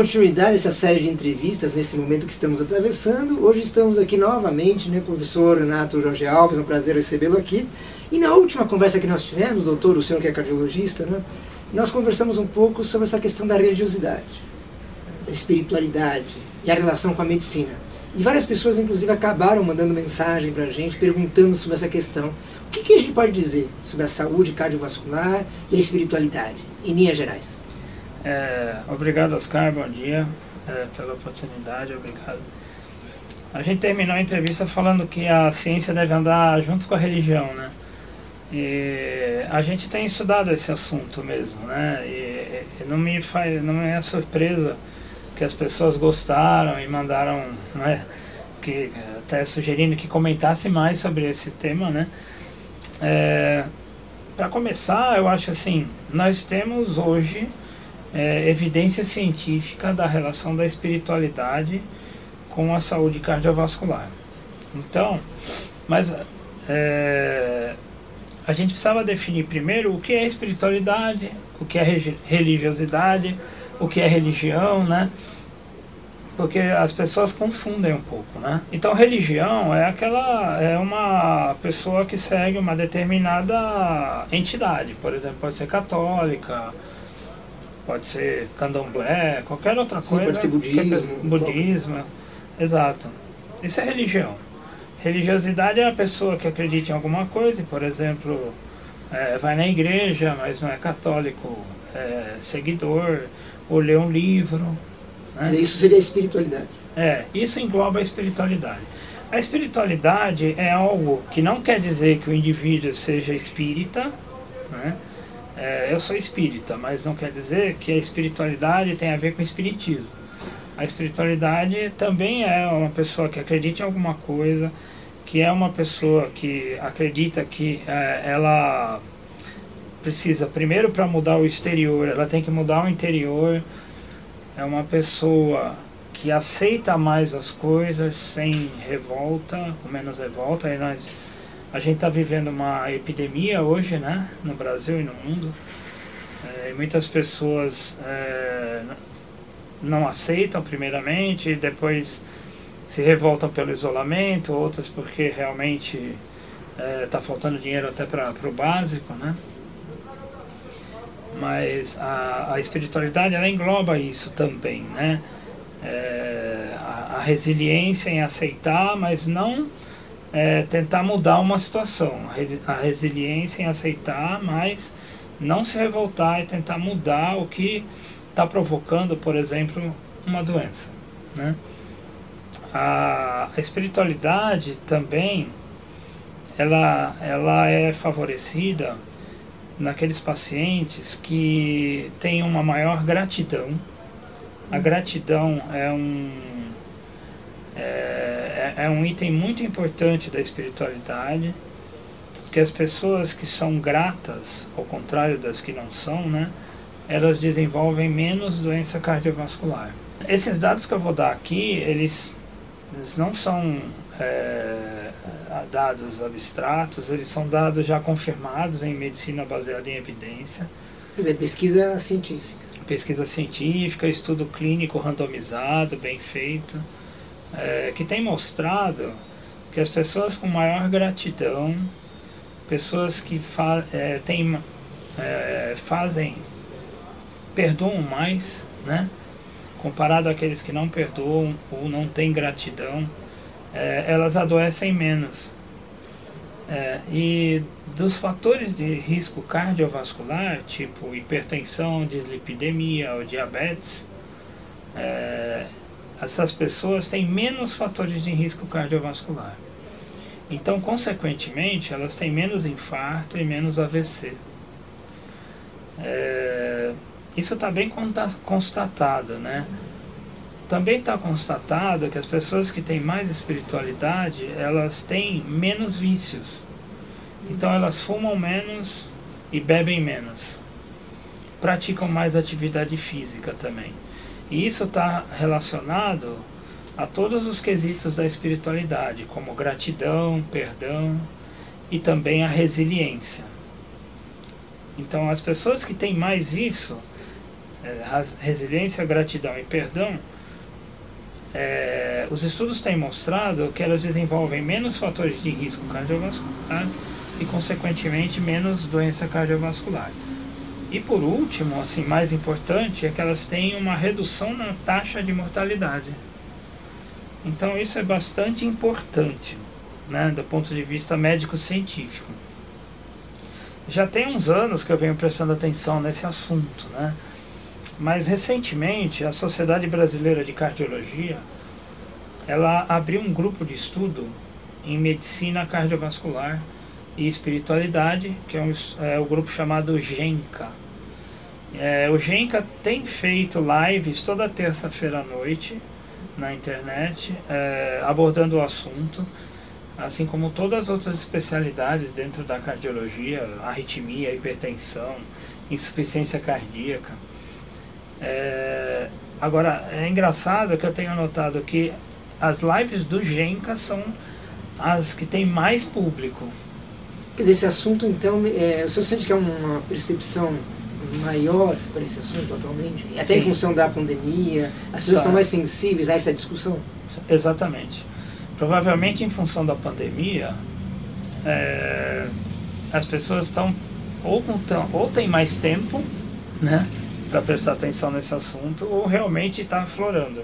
continuidade essa série de entrevistas nesse momento que estamos atravessando. Hoje estamos aqui novamente né, com o professor Renato Jorge Alves, é um prazer recebê-lo aqui. E na última conversa que nós tivemos, doutor, o senhor que é cardiologista, né, nós conversamos um pouco sobre essa questão da religiosidade, da espiritualidade e a relação com a medicina. E várias pessoas, inclusive, acabaram mandando mensagem para a gente, perguntando sobre essa questão. O que, que a gente pode dizer sobre a saúde cardiovascular e a espiritualidade, em linhas gerais? É, obrigado, Oscar. Bom dia é, pela oportunidade. Obrigado. A gente terminou a entrevista falando que a ciência deve andar junto com a religião, né? E a gente tem estudado esse assunto mesmo, né? E, e não me faz, não é surpresa que as pessoas gostaram e mandaram, né? Que até sugerindo que comentasse mais sobre esse tema, né? É, Para começar, eu acho assim, nós temos hoje é, evidência científica da relação da espiritualidade com a saúde cardiovascular. Então, mas é, a gente precisava definir primeiro o que é espiritualidade, o que é religiosidade, o que é religião, né? Porque as pessoas confundem um pouco, né? Então, religião é aquela é uma pessoa que segue uma determinada entidade, por exemplo, pode ser católica, pode ser candomblé, qualquer outra Sim, coisa. pode ser budismo. Budismo, exato. Isso é religião. Religiosidade é a pessoa que acredita em alguma coisa, e, por exemplo, é, vai na igreja, mas não é católico, é seguidor, ou lê um livro. Né? Isso seria a espiritualidade. É, isso engloba a espiritualidade. A espiritualidade é algo que não quer dizer que o indivíduo seja espírita, né? É, eu sou espírita, mas não quer dizer que a espiritualidade tem a ver com espiritismo. A espiritualidade também é uma pessoa que acredita em alguma coisa, que é uma pessoa que acredita que é, ela precisa, primeiro para mudar o exterior, ela tem que mudar o interior. É uma pessoa que aceita mais as coisas sem revolta, com menos revolta. Aí nós, a gente está vivendo uma epidemia hoje, né, no Brasil e no mundo. É, muitas pessoas é, não aceitam primeiramente, depois se revoltam pelo isolamento, outras porque realmente está faltando dinheiro até para o básico, né? Mas a, a espiritualidade ela engloba isso também, né? É, a, a resiliência em aceitar, mas não é, tentar mudar uma situação. A, re- a resiliência em aceitar, mas não se revoltar e tentar mudar o que está provocando, por exemplo, uma doença. Né? A, a espiritualidade também ela, ela é favorecida naqueles pacientes que têm uma maior gratidão. A gratidão é um, é, é um item muito importante da espiritualidade, porque as pessoas que são gratas, ao contrário das que não são, né, elas desenvolvem menos doença cardiovascular. Esses dados que eu vou dar aqui, eles, eles não são é, dados abstratos, eles são dados já confirmados em medicina baseada em evidência Quer dizer, pesquisa científica. pesquisa científica, estudo clínico randomizado, bem feito, é, que tem mostrado que as pessoas com maior gratidão, pessoas que fa é, tem, é, fazem, perdoam mais, né? comparado àqueles que não perdoam ou não têm gratidão, é, elas adoecem menos. É, e dos fatores de risco cardiovascular, tipo hipertensão, dislipidemia ou diabetes, é, essas pessoas têm menos fatores de risco cardiovascular. Então, consequentemente, elas têm menos infarto e menos AVC. É, isso está bem constatado, né? Também está constatado que as pessoas que têm mais espiritualidade, elas têm menos vícios. Então elas fumam menos e bebem menos. Praticam mais atividade física também. E isso está relacionado a todos os quesitos da espiritualidade, como gratidão, perdão e também a resiliência. Então as pessoas que têm mais isso é, resiliência, gratidão e perdão, é, os estudos têm mostrado que elas desenvolvem menos fatores de risco cardiovascular e, consequentemente, menos doença cardiovascular. E por último, assim, mais importante, é que elas têm uma redução na taxa de mortalidade. Então isso é bastante importante, né, do ponto de vista médico-científico. Já tem uns anos que eu venho prestando atenção nesse assunto, né? Mas recentemente a Sociedade Brasileira de Cardiologia ela abriu um grupo de estudo em medicina cardiovascular e espiritualidade, que é, um, é o grupo chamado GENCA. É, o GENCA tem feito lives toda terça-feira à noite na internet, é, abordando o assunto, assim como todas as outras especialidades dentro da cardiologia, arritmia, hipertensão, insuficiência cardíaca. É, agora, é engraçado que eu tenho notado que as lives do Genka são as que têm mais público. Quer dizer, esse assunto, então, é, o senhor sente que é uma percepção maior para esse assunto atualmente? Até Sim. em função da pandemia, as pessoas tá. estão mais sensíveis a essa discussão? Exatamente. Provavelmente em função da pandemia, é, as pessoas estão ou, ou têm mais tempo, né? para prestar atenção nesse assunto ou realmente está aflorando.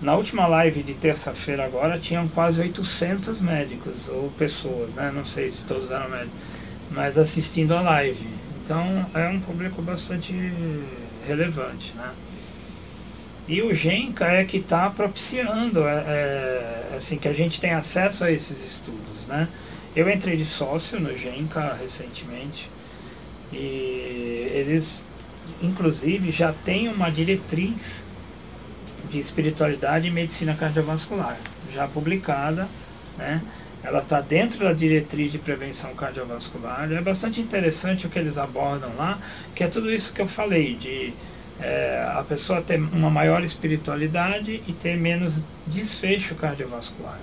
Na última live de terça-feira agora tinham quase 800 médicos ou pessoas, né? não sei se todos eram médicos, mas assistindo a live. Então é um público bastante relevante. Né? E o Genca é que está propiciando é, é, assim, que a gente tem acesso a esses estudos. Né? Eu entrei de sócio no Genca recentemente e eles inclusive já tem uma diretriz de espiritualidade e medicina cardiovascular, já publicada, né? Ela está dentro da diretriz de prevenção cardiovascular. É bastante interessante o que eles abordam lá, que é tudo isso que eu falei, de é, a pessoa ter uma maior espiritualidade e ter menos desfecho cardiovascular.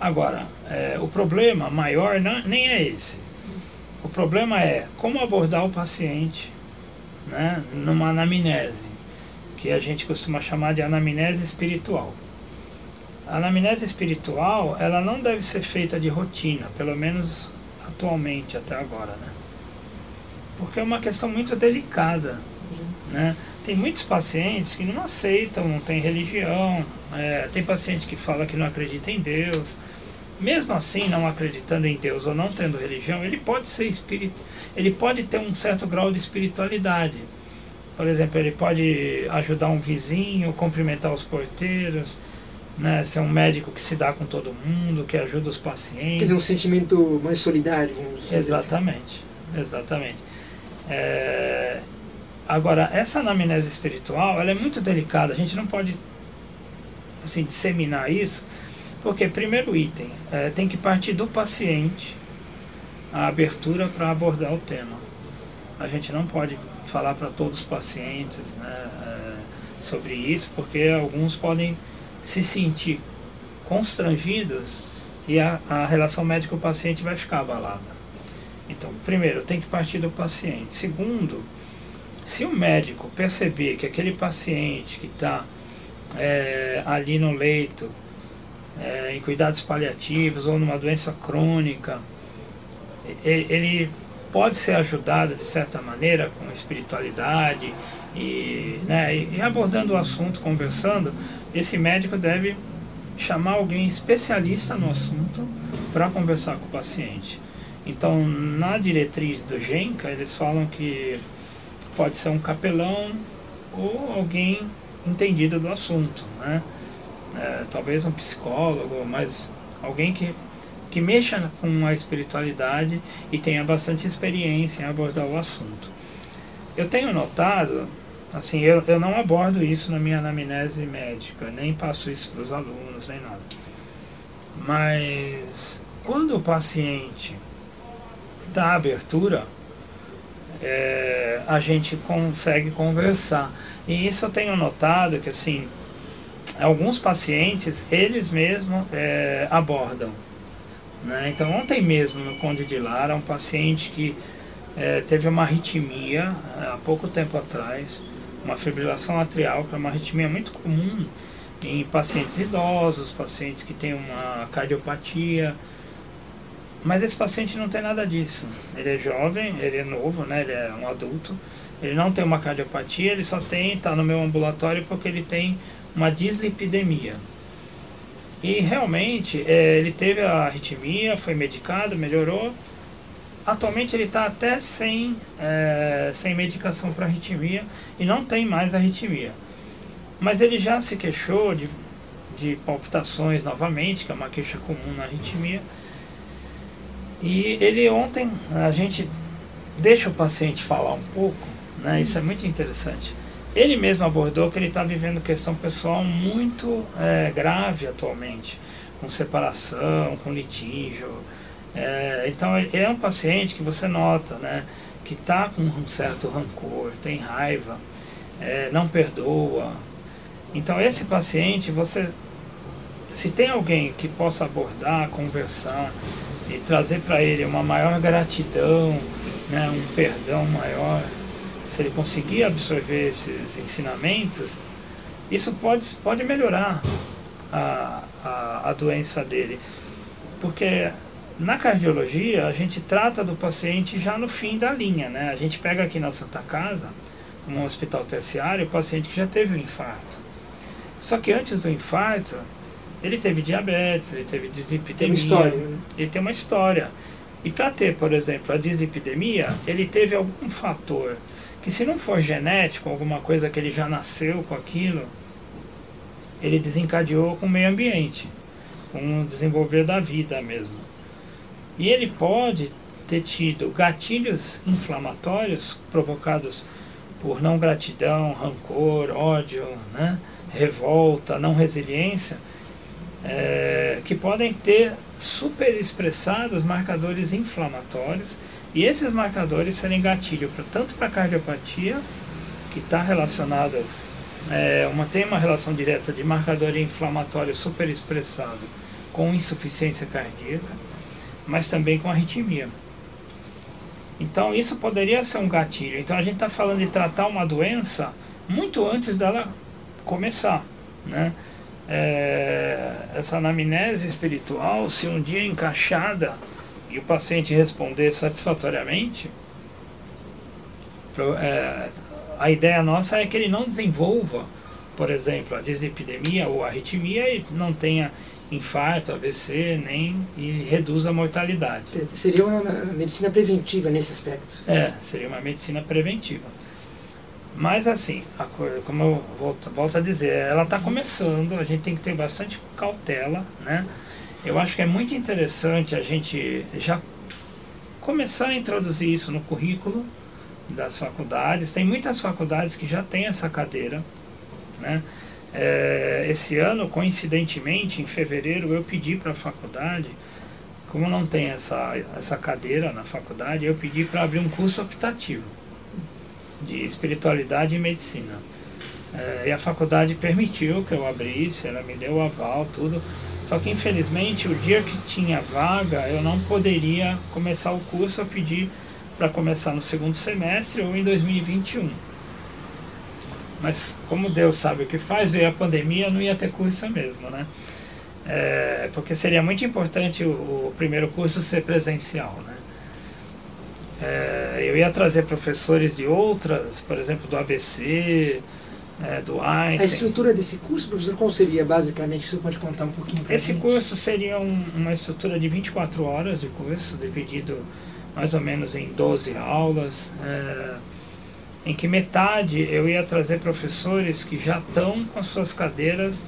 Agora, é, o problema maior não, nem é esse. O problema é como abordar o paciente né, numa anamnese, que a gente costuma chamar de anamnese espiritual. A anamnese espiritual, ela não deve ser feita de rotina, pelo menos atualmente até agora, né? Porque é uma questão muito delicada, né? Tem muitos pacientes que não aceitam, não tem religião, é, tem paciente que fala que não acredita em Deus, mesmo assim, não acreditando em Deus ou não tendo religião, ele pode ser espírito, ele pode ter um certo grau de espiritualidade. Por exemplo, ele pode ajudar um vizinho, cumprimentar os porteiros, né, ser um médico que se dá com todo mundo, que ajuda os pacientes. Quer dizer, um sentimento mais solidário, assim. Exatamente, assim. exatamente. É... Agora, essa anamnese espiritual, ela é muito delicada, a gente não pode assim, disseminar isso, porque, primeiro item, é, tem que partir do paciente a abertura para abordar o tema. A gente não pode falar para todos os pacientes né, é, sobre isso, porque alguns podem se sentir constrangidos e a, a relação médico-paciente vai ficar abalada. Então, primeiro, tem que partir do paciente. Segundo, se o médico perceber que aquele paciente que está é, ali no leito é, em cuidados paliativos ou numa doença crônica, ele pode ser ajudado de certa maneira com espiritualidade e, né, e abordando o assunto, conversando, esse médico deve chamar alguém especialista no assunto para conversar com o paciente. Então, na diretriz do GENCA, eles falam que pode ser um capelão ou alguém entendido do assunto, né? é, talvez um psicólogo, mas alguém que, que mexa com a espiritualidade e tenha bastante experiência em abordar o assunto. Eu tenho notado, assim, eu, eu não abordo isso na minha anamnese médica, nem passo isso para os alunos, nem nada. Mas quando o paciente dá abertura, é, a gente consegue conversar. E isso eu tenho notado que assim, alguns pacientes, eles mesmos é, abordam. Né? Então, ontem mesmo, no Conde de Lara, um paciente que é, teve uma arritmia é, há pouco tempo atrás, uma fibrilação atrial, que é uma arritmia muito comum em pacientes idosos, pacientes que têm uma cardiopatia. Mas esse paciente não tem nada disso. Ele é jovem, ele é novo, né? ele é um adulto. Ele não tem uma cardiopatia, ele só tem, está no meu ambulatório porque ele tem uma dislipidemia. E realmente é, ele teve a arritmia, foi medicado, melhorou. Atualmente ele está até sem, é, sem medicação para arritmia e não tem mais arritmia. Mas ele já se queixou de, de palpitações novamente, que é uma queixa comum na arritmia. E ele ontem, a gente deixa o paciente falar um pouco, né? isso é muito interessante. Ele mesmo abordou que ele está vivendo questão pessoal muito é, grave atualmente, com separação, com litígio. É, então ele é um paciente que você nota, né, que está com um certo rancor, tem raiva, é, não perdoa. Então esse paciente, você, se tem alguém que possa abordar, conversar e trazer para ele uma maior gratidão, né, um perdão maior, se ele conseguir absorver esses ensinamentos, isso pode, pode melhorar a, a, a doença dele. Porque na cardiologia, a gente trata do paciente já no fim da linha, né? A gente pega aqui na Santa Casa, um hospital terciário, o paciente que já teve um infarto. Só que antes do infarto, ele teve diabetes, ele teve dislipidemia. Tem uma história. Né? Ele tem uma história. E para ter, por exemplo, a dislipidemia, ele teve algum fator que se não for genético, alguma coisa que ele já nasceu com aquilo, ele desencadeou com o meio ambiente, com o desenvolver da vida mesmo. E ele pode ter tido gatilhos inflamatórios provocados por não gratidão, rancor, ódio, né? revolta, não resiliência, é, que podem ter super expressados marcadores inflamatórios e esses marcadores serem gatilho pra, tanto para cardiopatia, que está relacionado, é, uma, tem uma relação direta de marcador inflamatório super expressado com insuficiência cardíaca, mas também com arritmia. Então isso poderia ser um gatilho. Então a gente está falando de tratar uma doença muito antes dela começar, né? É, essa anamnese espiritual, se um dia encaixada e o paciente responder satisfatoriamente, é, a ideia nossa é que ele não desenvolva, por exemplo, a dislipidemia ou a arritmia e não tenha infarto, AVC, nem e reduza a mortalidade. Seria uma medicina preventiva nesse aspecto. É, seria uma medicina preventiva. Mas assim, a, como eu volto, volto a dizer, ela está começando, a gente tem que ter bastante cautela, né? Eu acho que é muito interessante a gente já começar a introduzir isso no currículo das faculdades. Tem muitas faculdades que já têm essa cadeira. Né? É, esse ano, coincidentemente, em fevereiro, eu pedi para a faculdade, como não tem essa, essa cadeira na faculdade, eu pedi para abrir um curso optativo de espiritualidade e medicina. É, e a faculdade permitiu que eu abrisse, ela me deu o aval, tudo. Só que infelizmente o dia que tinha vaga eu não poderia começar o curso a pedir para começar no segundo semestre ou em 2021. Mas como Deus sabe o que faz, veio a pandemia, não ia ter curso mesmo, né? É, porque seria muito importante o, o, primeiro curso ser presencial, né? É, eu ia trazer professores de outras, por exemplo, do ABC, é, do Einstein. A estrutura desse curso, professor, qual seria basicamente? Você pode contar um pouquinho para Esse gente? curso seria um, uma estrutura de 24 horas de curso, dividido mais ou menos em 12 aulas, é, em que metade eu ia trazer professores que já estão com as suas cadeiras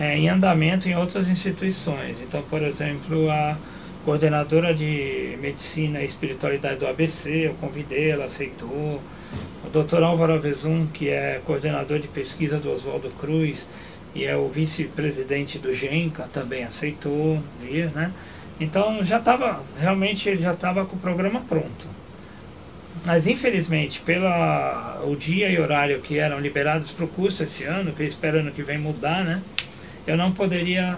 é, em andamento em outras instituições. Então, por exemplo, a coordenadora de Medicina e Espiritualidade do ABC, eu convidei, ela aceitou o Dr. Álvaro Avezum, que é coordenador de pesquisa do Oswaldo Cruz e é o vice-presidente do GENCA, também aceitou ir, né? Então já estava, realmente ele já estava com o programa pronto. Mas infelizmente, pelo o dia e horário que eram liberados para o curso esse ano, que ano que vem mudar, né? Eu não poderia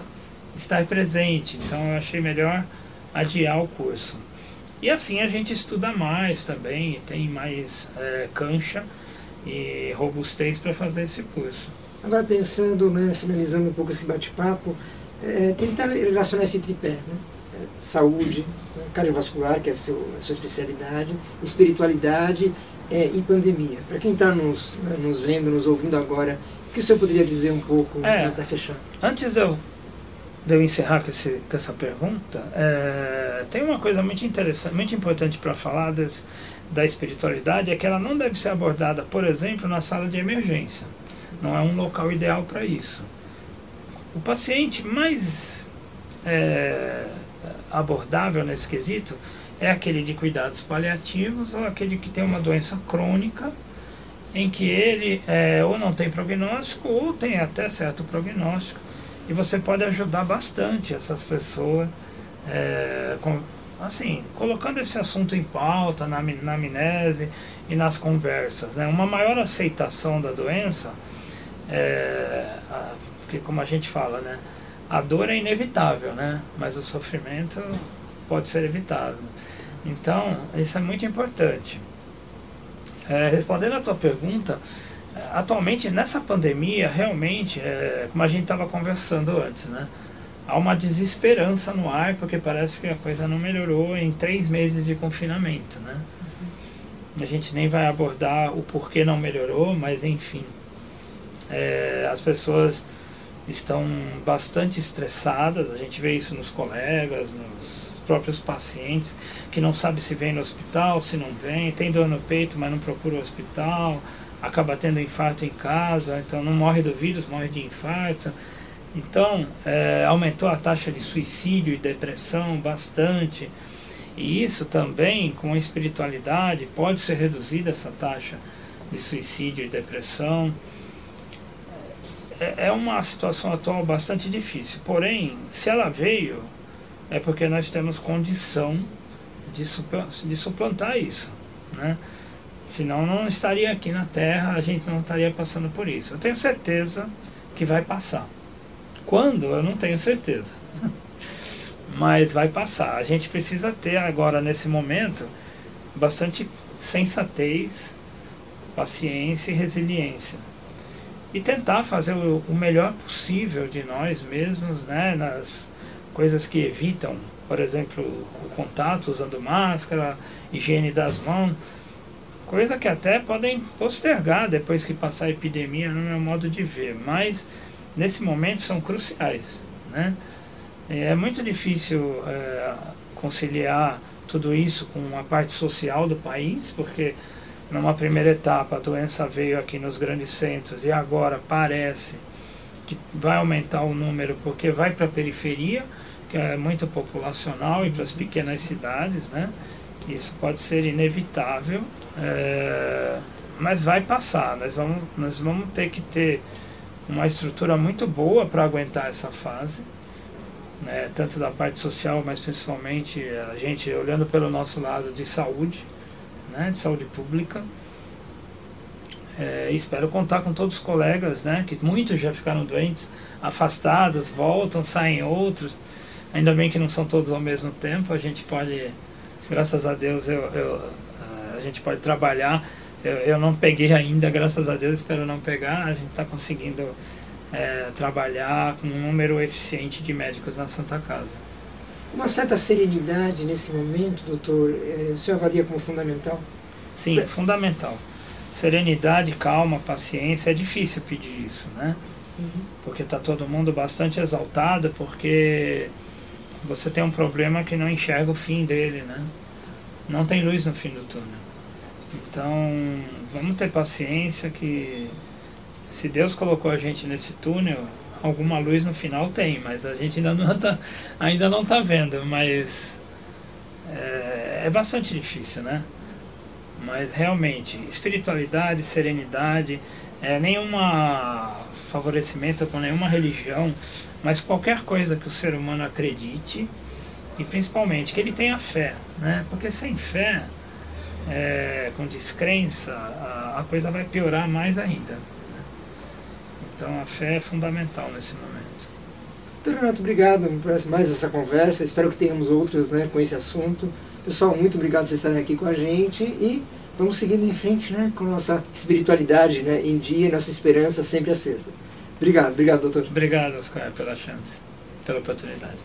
estar presente, então eu achei melhor adiar o curso. E assim a gente estuda mais também, tem mais é, cancha e robustez para fazer esse curso. Agora pensando, né, finalizando um pouco esse bate-papo, é, tentar relacionar esse tripé, né? É, saúde, né, cardiovascular, que é seu, a sua especialidade, espiritualidade é, e pandemia. Para quem está nos, né, nos vendo, nos ouvindo agora, o que o senhor poderia dizer um pouco é, para fechar? Antes eu, de eu encerrar com, esse, com essa pergunta, é, tem uma coisa muito interessante, muito importante para falar da espiritualidade, é que ela não deve ser abordada, por exemplo, na sala de emergência. Não é um local ideal para isso. O paciente mais é, abordável nesse quesito é aquele de cuidados paliativos ou aquele que tem uma doença crônica em que ele é, ou não tem prognóstico ou tem até certo prognóstico e você pode ajudar bastante essas pessoas é, com, assim colocando esse assunto em pauta na, na amnese e nas conversas né? uma maior aceitação da doença é, a, porque como a gente fala né a dor é inevitável né mas o sofrimento pode ser evitado. Então, isso é muito importante. É, respondendo à tua pergunta, atualmente nessa pandemia, realmente, é, como a gente estava conversando antes, né? Há uma desesperança no ar, porque parece que a coisa não melhorou em três meses de confinamento, né? A gente nem vai abordar o porquê não melhorou, mas enfim. É, as pessoas estão bastante estressadas, a gente vê isso nos colegas, nos próprios pacientes que não sabe se vem no hospital, se não vem, tem dor no peito, mas não procura o hospital, acaba tendo infarto em casa, então não morre do vírus, morre de infarto. Então, é, aumentou a taxa de suicídio e depressão bastante. E isso também, com a espiritualidade, pode ser reduzida essa taxa de suicídio e depressão. É, é uma situação atual bastante difícil. Porém, se ela veio é porque nós temos condição de, de suplantar isso, né? Senão não estaria aqui na Terra, a gente não estaria passando por isso. Eu tenho certeza que vai passar. Quando? Eu não tenho certeza. Mas vai passar. A gente precisa ter agora, nesse momento, bastante sensatez, paciência e resiliência. E tentar fazer o, melhor possível de nós mesmos, né? Nas, coisas que evitam, por exemplo, o contato usando máscara, higiene das mãos, coisa que até podem postergar depois que passar a epidemia, no meu modo de ver, mas nesse momento são cruciais. Né? É muito difícil é, conciliar tudo isso com a parte social do país, porque numa primeira etapa a doença veio aqui nos grandes centros e agora parece que vai aumentar o número porque vai para a periferia que é muito populacional e para as pequenas cidades, né? Isso pode ser inevitável, é, mas vai passar. Nós vamos, nós vamos ter que ter uma estrutura muito boa para aguentar essa fase, né? tanto da parte social, mas principalmente a gente olhando pelo nosso lado de saúde, né? de saúde pública. É, espero contar com todos os colegas, né? que muitos já ficaram doentes, afastados, voltam, saem outros. Ainda bem que não são todos ao mesmo tempo, a gente pode, graças a Deus, eu, eu a gente pode trabalhar. Eu, eu, não peguei ainda, graças a Deus, espero não pegar. A gente está conseguindo é, trabalhar com um número eficiente de médicos na Santa Casa. Uma certa serenidade nesse momento, doutor, é, o senhor avalia como fundamental? Sim, pra... fundamental. Serenidade, calma, paciência, é difícil pedir isso, né? Uhum. Porque está todo mundo bastante exaltado, porque você tem um problema que não enxerga o fim dele, né? Não tem luz no fim do túnel. Então, vamos ter paciência que se Deus colocou a gente nesse túnel, alguma luz no final tem, mas a gente ainda não está ainda não tá vendo, mas é, é bastante difícil, né? Mas realmente, espiritualidade, serenidade, é, nenhuma favorecimento com nenhuma religião, mas qualquer coisa que o ser humano acredite e principalmente que ele tenha fé, né? Porque sem fé, é, com descrença, a, a, coisa vai piorar mais ainda. Né? Então a fé é fundamental nesse momento. Doutor Renato, obrigado por mais essa conversa. Espero que tenhamos outras né, com esse assunto. Pessoal, muito obrigado por vocês estarem aqui com a gente e vamos seguindo em frente né, com nossa espiritualidade né, em dia e nossa esperança sempre acesa. Obrigado, obrigado, doutor. Obrigado, Oscar, pela chance, pela oportunidade.